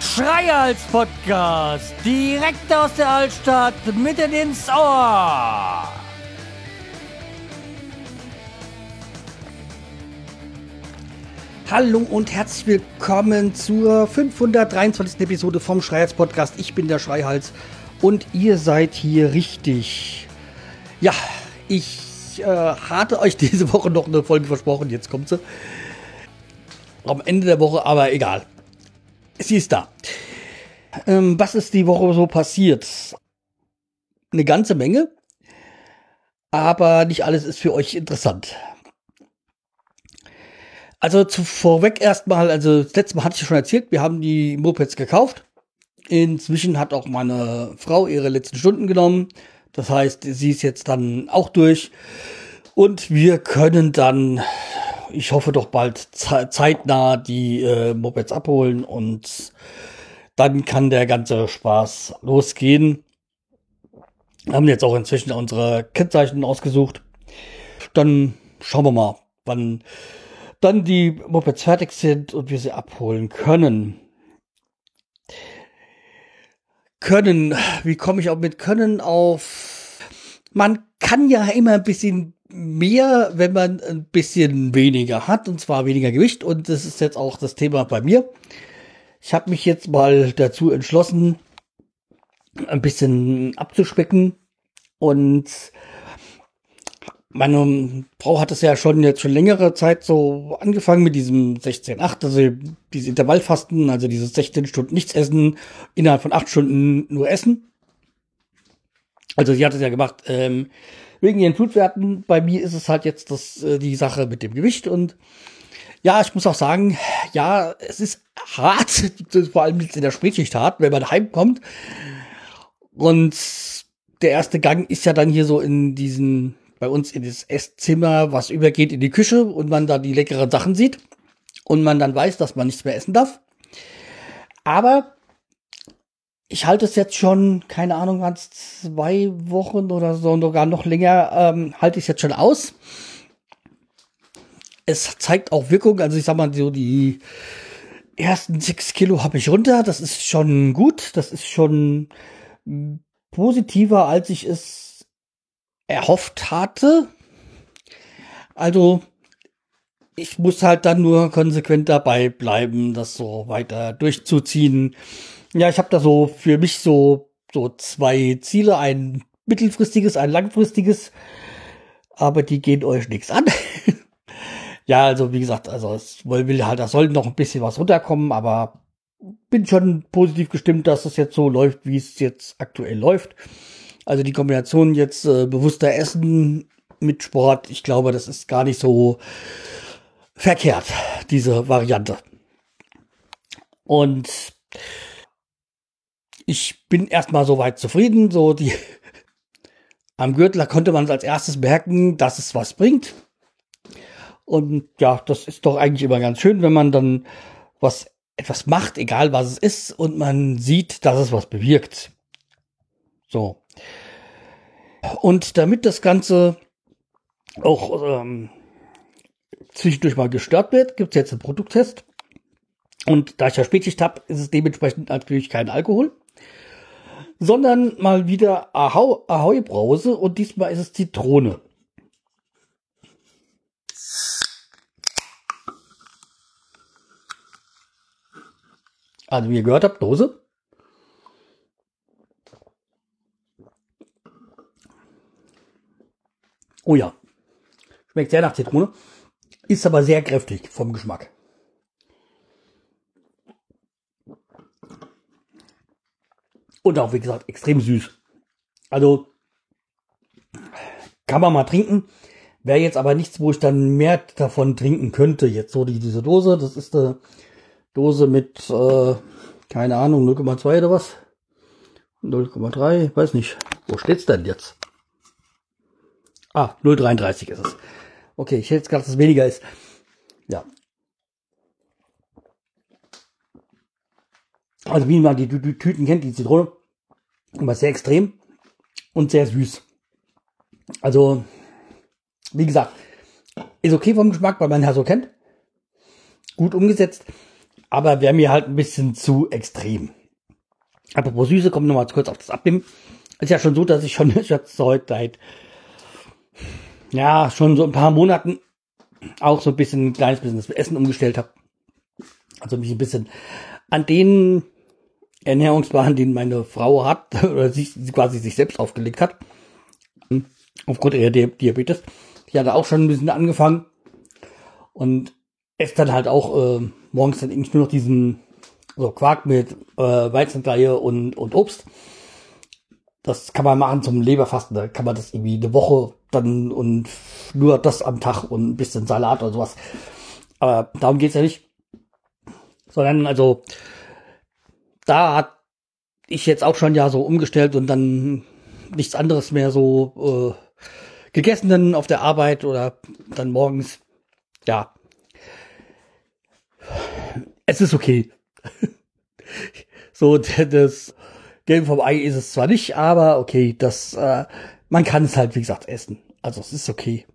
Schreihals Podcast, direkt aus der Altstadt, mitten ins Ohr. Hallo und herzlich willkommen zur 523. Episode vom Schreihals Podcast. Ich bin der Schreihals und ihr seid hier richtig. Ja, ich äh, hatte euch diese Woche noch eine Folge versprochen, jetzt kommt sie. Am Ende der Woche, aber egal. Sie ist da. Ähm, was ist die Woche so passiert? Eine ganze Menge, aber nicht alles ist für euch interessant. Also zu, vorweg erstmal, also das letzte Mal hatte ich schon erzählt, wir haben die Mopeds gekauft. Inzwischen hat auch meine Frau ihre letzten Stunden genommen. Das heißt, sie ist jetzt dann auch durch. Und wir können dann, ich hoffe doch bald zeitnah die äh, Mopeds abholen und dann kann der ganze Spaß losgehen. Wir haben jetzt auch inzwischen unsere Kennzeichen ausgesucht. Dann schauen wir mal, wann dann die Mopeds fertig sind und wir sie abholen können. Können, wie komme ich auch mit können auf? Man kann ja immer ein bisschen mehr, wenn man ein bisschen weniger hat, und zwar weniger Gewicht. Und das ist jetzt auch das Thema bei mir. Ich habe mich jetzt mal dazu entschlossen, ein bisschen abzuspecken und meine Frau hat es ja schon jetzt schon längere Zeit so angefangen mit diesem 16-8, also dieses Intervallfasten, also dieses 16 Stunden nichts essen, innerhalb von 8 Stunden nur essen. Also sie hat es ja gemacht ähm, wegen ihren Blutwerten. Bei mir ist es halt jetzt das, äh, die Sache mit dem Gewicht und ja, ich muss auch sagen, ja, es ist hart, vor allem jetzt in der Spätschicht hart, wenn man heimkommt. Und der erste Gang ist ja dann hier so in diesen bei uns in das Esszimmer, was übergeht in die Küche und man da die leckeren Sachen sieht und man dann weiß, dass man nichts mehr essen darf. Aber ich halte es jetzt schon, keine Ahnung, ganz zwei Wochen oder so, sogar noch länger, ähm, halte ich es jetzt schon aus. Es zeigt auch Wirkung, also ich sag mal, so die ersten sechs Kilo habe ich runter. Das ist schon gut, das ist schon positiver, als ich es erhofft hatte. Also ich muss halt dann nur konsequent dabei bleiben, das so weiter durchzuziehen. Ja, ich habe da so für mich so so zwei Ziele, ein mittelfristiges, ein langfristiges, aber die gehen euch nichts an. ja, also wie gesagt, also es will halt, da soll noch ein bisschen was runterkommen, aber bin schon positiv gestimmt, dass es jetzt so läuft, wie es jetzt aktuell läuft. Also die Kombination jetzt äh, bewusster Essen mit Sport, ich glaube, das ist gar nicht so verkehrt, diese Variante. Und ich bin erstmal soweit zufrieden. So die am Gürtel konnte man als erstes merken, dass es was bringt. Und ja, das ist doch eigentlich immer ganz schön, wenn man dann was etwas macht, egal was es ist, und man sieht, dass es was bewirkt. So. Und damit das Ganze auch ähm, zwischendurch mal gestört wird, gibt es jetzt einen Produkttest. Und da ich ja Spätschicht habe, ist es dementsprechend natürlich kein Alkohol, sondern mal wieder Ahoi-Brause und diesmal ist es Zitrone. Also wie ihr gehört habt, Dose. Oh ja. Schmeckt sehr nach Zitrone. Ist aber sehr kräftig vom Geschmack. Und auch, wie gesagt, extrem süß. Also, kann man mal trinken. Wäre jetzt aber nichts, wo ich dann mehr davon trinken könnte. Jetzt so die, diese Dose. Das ist eine Dose mit, äh, keine Ahnung, 0,2 oder was? 0,3, weiß nicht. Wo steht's denn jetzt? Ah, 0,33 ist es. Okay, ich hätte jetzt gedacht, dass es weniger ist. Ja. Also wie man die, Tüten kennt, die Zitrone. Aber sehr extrem und sehr süß. Also Wie gesagt, ist okay vom Geschmack, weil man ja so kennt. Gut umgesetzt, aber wäre mir halt ein bisschen zu extrem. Apropos Süße, kommen wir nochmal kurz auf das Abnehmen. Ist ja schon so, dass ich schon jetzt heute seit, ja, schon so ein paar Monaten auch so ein bisschen, ein kleines bisschen das Essen umgestellt habe. Also mich ein bisschen an den Ernährungsplan, den meine Frau hat, oder sich, quasi sich selbst aufgelegt hat, aufgrund ihrer Diabetes. Die hatte auch schon ein bisschen angefangen und esse dann halt auch äh, morgens dann irgendwie nur noch diesen so Quark mit äh, Weizenkleie und, und Obst. Das kann man machen zum Leberfasten. Da kann man das irgendwie eine Woche dann und nur das am Tag und ein bisschen Salat oder sowas. Aber darum geht's ja nicht. Sondern also, da hat ich jetzt auch schon ja so umgestellt und dann nichts anderes mehr so äh, gegessen dann auf der Arbeit oder dann morgens. Ja. Es ist okay. so, das Gelb vom Ei ist es zwar nicht, aber okay, das, äh, man kann es halt, wie gesagt, essen. Also es ist okay.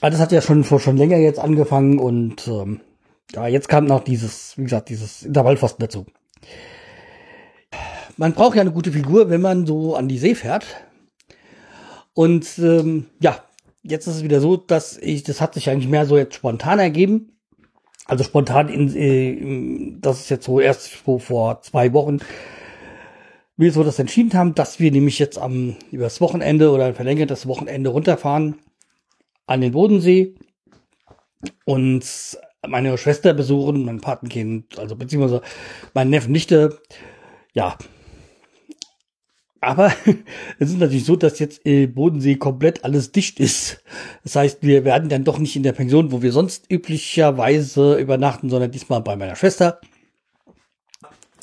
Aber das hat ja schon vor schon länger jetzt angefangen und ähm, ja, jetzt kam noch dieses, wie gesagt, dieses Intervallfasten dazu. Man braucht ja eine gute Figur, wenn man so an die See fährt. Und ähm, ja, jetzt ist es wieder so, dass ich, das hat sich eigentlich mehr so jetzt spontan ergeben. Also spontan, in, äh, das ist jetzt so erst vor, vor zwei Wochen, wir so das entschieden haben, dass wir nämlich jetzt am übers Wochenende oder verlängertes Wochenende runterfahren an den Bodensee und meine Schwester besuchen, mein Patenkind, also beziehungsweise mein Neffen Nichte, ja. Aber es ist natürlich so, dass jetzt im Bodensee komplett alles dicht ist. Das heißt, wir werden dann doch nicht in der Pension, wo wir sonst üblicherweise übernachten, sondern diesmal bei meiner Schwester.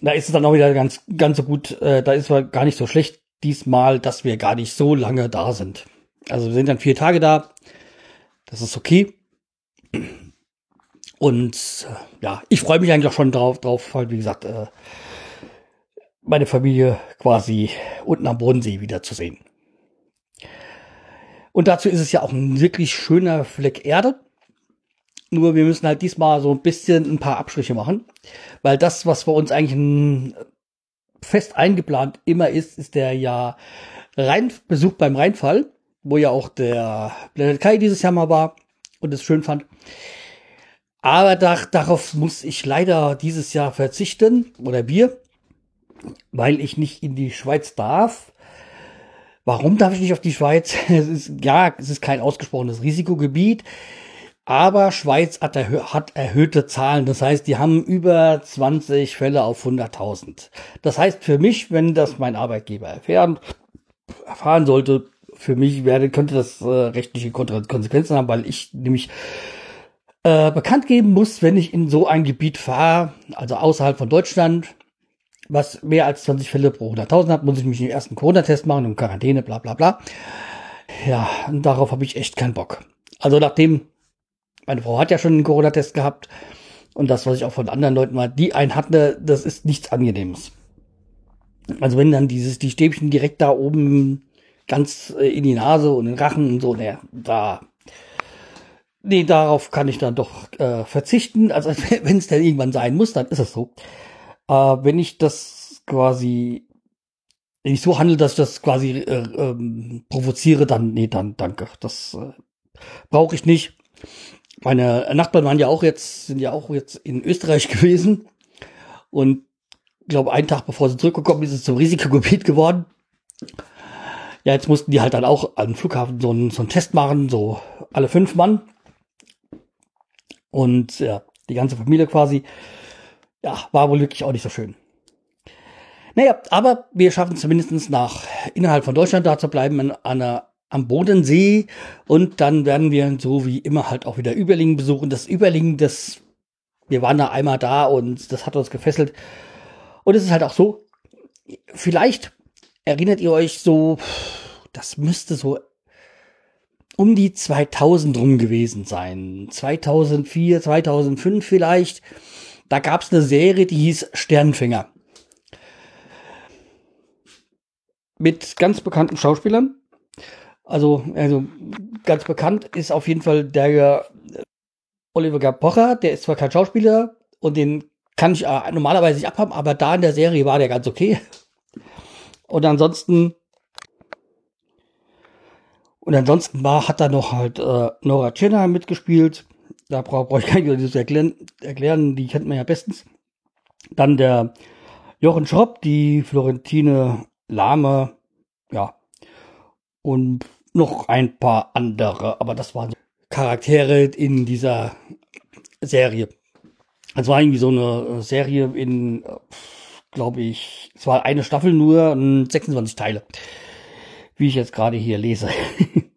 Da ist es dann auch wieder ganz, ganz so gut, äh, da ist es gar nicht so schlecht diesmal, dass wir gar nicht so lange da sind. Also wir sind dann vier Tage da. Das ist okay. Und äh, ja, ich freue mich eigentlich auch schon drauf, drauf, weil wie gesagt, äh, meine Familie quasi unten am Bodensee wiederzusehen. Und dazu ist es ja auch ein wirklich schöner Fleck Erde. Nur wir müssen halt diesmal so ein bisschen ein paar Abstriche machen, weil das, was bei uns eigentlich fest eingeplant immer ist, ist der ja Rhein Besuch beim Rheinfall, wo ja auch der Planet Kai dieses Jahr mal war und es schön fand. Aber da, darauf muss ich leider dieses Jahr verzichten, oder wir, weil ich nicht in die Schweiz darf. Warum darf ich nicht auf die Schweiz? Es ist, ja, es ist kein ausgesprochenes Risikogebiet. Aber Schweiz hat, erhö hat, erhöhte Zahlen. Das heißt, die haben über 20 Fälle auf 100.000. Das heißt für mich, wenn das mein Arbeitgeber erfahren, erfahren sollte, für mich werde, könnte das äh, rechtliche Konsequenzen haben, weil ich nämlich äh, bekannt geben muss, wenn ich in so ein Gebiet fahre, also außerhalb von Deutschland, was mehr als 20 Fälle pro 100.000 hat, muss ich mich den ersten Corona-Test machen und Quarantäne, bla bla bla. Ja, darauf habe ich echt keinen Bock. Also nachdem meine Frau hat ja schon einen Corona-Test gehabt. Und das, was ich auch von anderen Leuten mal, die einen hatten, das ist nichts Angenehmes. Also wenn dann dieses, die Stäbchen direkt da oben ganz äh, in die Nase und den Rachen und so, ne, da, nee, darauf kann ich dann doch äh, verzichten. Also wenn es dann irgendwann sein muss, dann ist es so. Äh, wenn ich das quasi, wenn ich so handle, dass ich das quasi äh, ähm, provoziere, dann, nee, dann danke. Das äh, brauche ich nicht. Meine Nachbarn waren ja auch jetzt, sind ja auch jetzt in Österreich gewesen. Und ich glaube, einen Tag bevor sie zurückgekommen ist, ist es zum Risikogebiet geworden. Ja, jetzt mussten die halt dann auch am Flughafen so einen, so einen Test machen, so alle fünf Mann. Und ja, die ganze Familie quasi. Ja, war wohl wirklich auch nicht so schön. Naja, aber wir schaffen zumindest nach innerhalb von Deutschland da zu bleiben, an einer am Bodensee und dann werden wir so wie immer halt auch wieder Überlingen besuchen. Das Überlingen, das, wir waren da einmal da und das hat uns gefesselt. Und es ist halt auch so, vielleicht erinnert ihr euch so, das müsste so um die 2000 rum gewesen sein. 2004, 2005 vielleicht. Da gab es eine Serie, die hieß Sternfänger. Mit ganz bekannten Schauspielern. Also, also ganz bekannt ist auf jeden Fall der äh, Oliver Pocher, der ist zwar kein Schauspieler und den kann ich äh, normalerweise nicht abhaben, aber da in der Serie war der ganz okay. Und ansonsten und ansonsten war, hat da noch halt äh, Nora Tschirner mitgespielt. Da brauche brauch ich gar nicht das erklären, erklären, die kennt man ja bestens. Dann der Jochen Schropp, die Florentine Lahme, ja. Und noch ein paar andere, aber das waren Charaktere in dieser Serie. Es war irgendwie so eine Serie in, glaube ich, es war eine Staffel nur, 26 Teile wie ich jetzt gerade hier lese.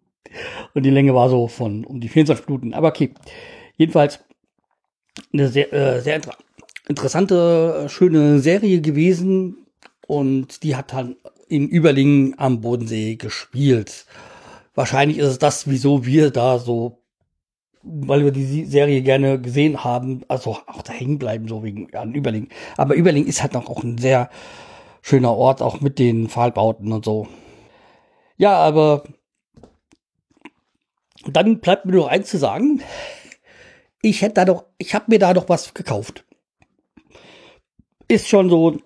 und die Länge war so von um die 24 Minuten. Aber okay. Jedenfalls eine sehr, äh, sehr inter interessante, schöne Serie gewesen. Und die hat dann in Überlingen am Bodensee gespielt. Wahrscheinlich ist es das, wieso wir da so, weil wir die Serie gerne gesehen haben, also auch da hängen bleiben, so wegen an Überlingen. Aber Überlingen ist halt auch ein sehr schöner Ort, auch mit den Pfahlbauten und so. Ja, aber dann bleibt mir nur eins zu sagen. Ich hätte da doch, ich habe mir da doch was gekauft. Ist schon so,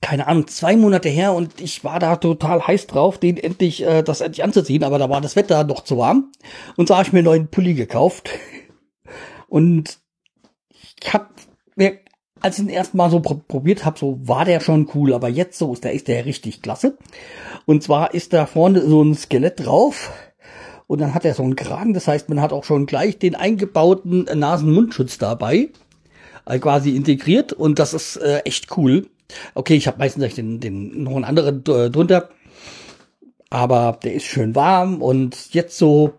keine Ahnung, zwei Monate her und ich war da total heiß drauf, den endlich, äh, das endlich anzuziehen, aber da war das Wetter noch zu warm. Und so habe ich mir einen neuen Pulli gekauft. Und ich habe mir, als ich ihn erst mal so probiert habe, so war der schon cool, aber jetzt so ist der, ist der richtig klasse. Und zwar ist da vorne so ein Skelett drauf. Und dann hat er so einen Kragen. Das heißt, man hat auch schon gleich den eingebauten Nasen-Mundschutz dabei. Also quasi integriert. Und das ist äh, echt cool. Okay, ich habe meistens den, den noch einen anderen äh, drunter. Aber der ist schön warm. Und jetzt so,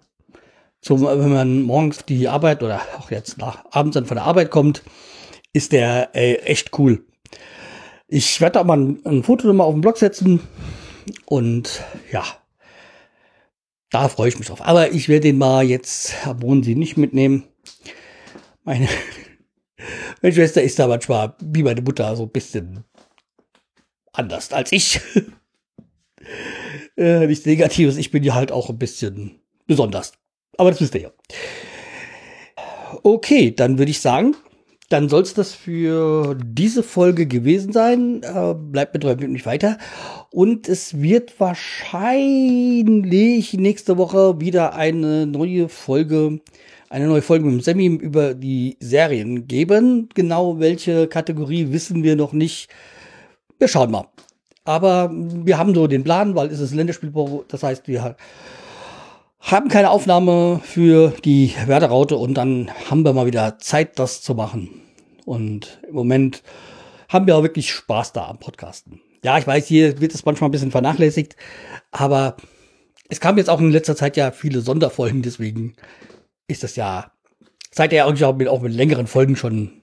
zum, wenn man morgens die Arbeit oder auch jetzt nach abends dann von der Arbeit kommt, ist der äh, echt cool. Ich werde da mal ein, ein Foto nochmal auf den Blog setzen. Und ja, da freue ich mich drauf. Aber ich werde den mal jetzt am Bodensee nicht mitnehmen. Meine, meine Schwester ist da manchmal, wie meine Mutter, so ein bisschen anders als ich. äh, nichts Negatives, ich bin ja halt auch ein bisschen besonders. Aber das wisst ihr ja. Okay, dann würde ich sagen, dann soll es das für diese Folge gewesen sein. Äh, bleibt mit treu, nicht weiter. Und es wird wahrscheinlich nächste Woche wieder eine neue Folge, eine neue Folge mit dem Sammy über die Serien geben. Genau welche Kategorie wissen wir noch nicht. Wir schauen mal. Aber wir haben so den Plan, weil es ist Länderspielbau. Das heißt, wir haben keine Aufnahme für die Werderaute und dann haben wir mal wieder Zeit, das zu machen. Und im Moment haben wir auch wirklich Spaß da am Podcasten. Ja, ich weiß, hier wird es manchmal ein bisschen vernachlässigt, aber es kam jetzt auch in letzter Zeit ja viele Sonderfolgen, deswegen ist das ja, seid ihr ja auch mit, auch mit längeren Folgen schon.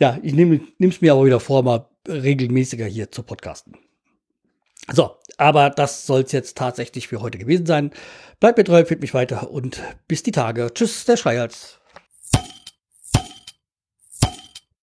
ja, ich nehme es mir aber wieder vor, mal regelmäßiger hier zu podcasten. So, aber das soll es jetzt tatsächlich für heute gewesen sein. Bleibt mir treu, fühlt mich weiter und bis die Tage. Tschüss, der Schreihals.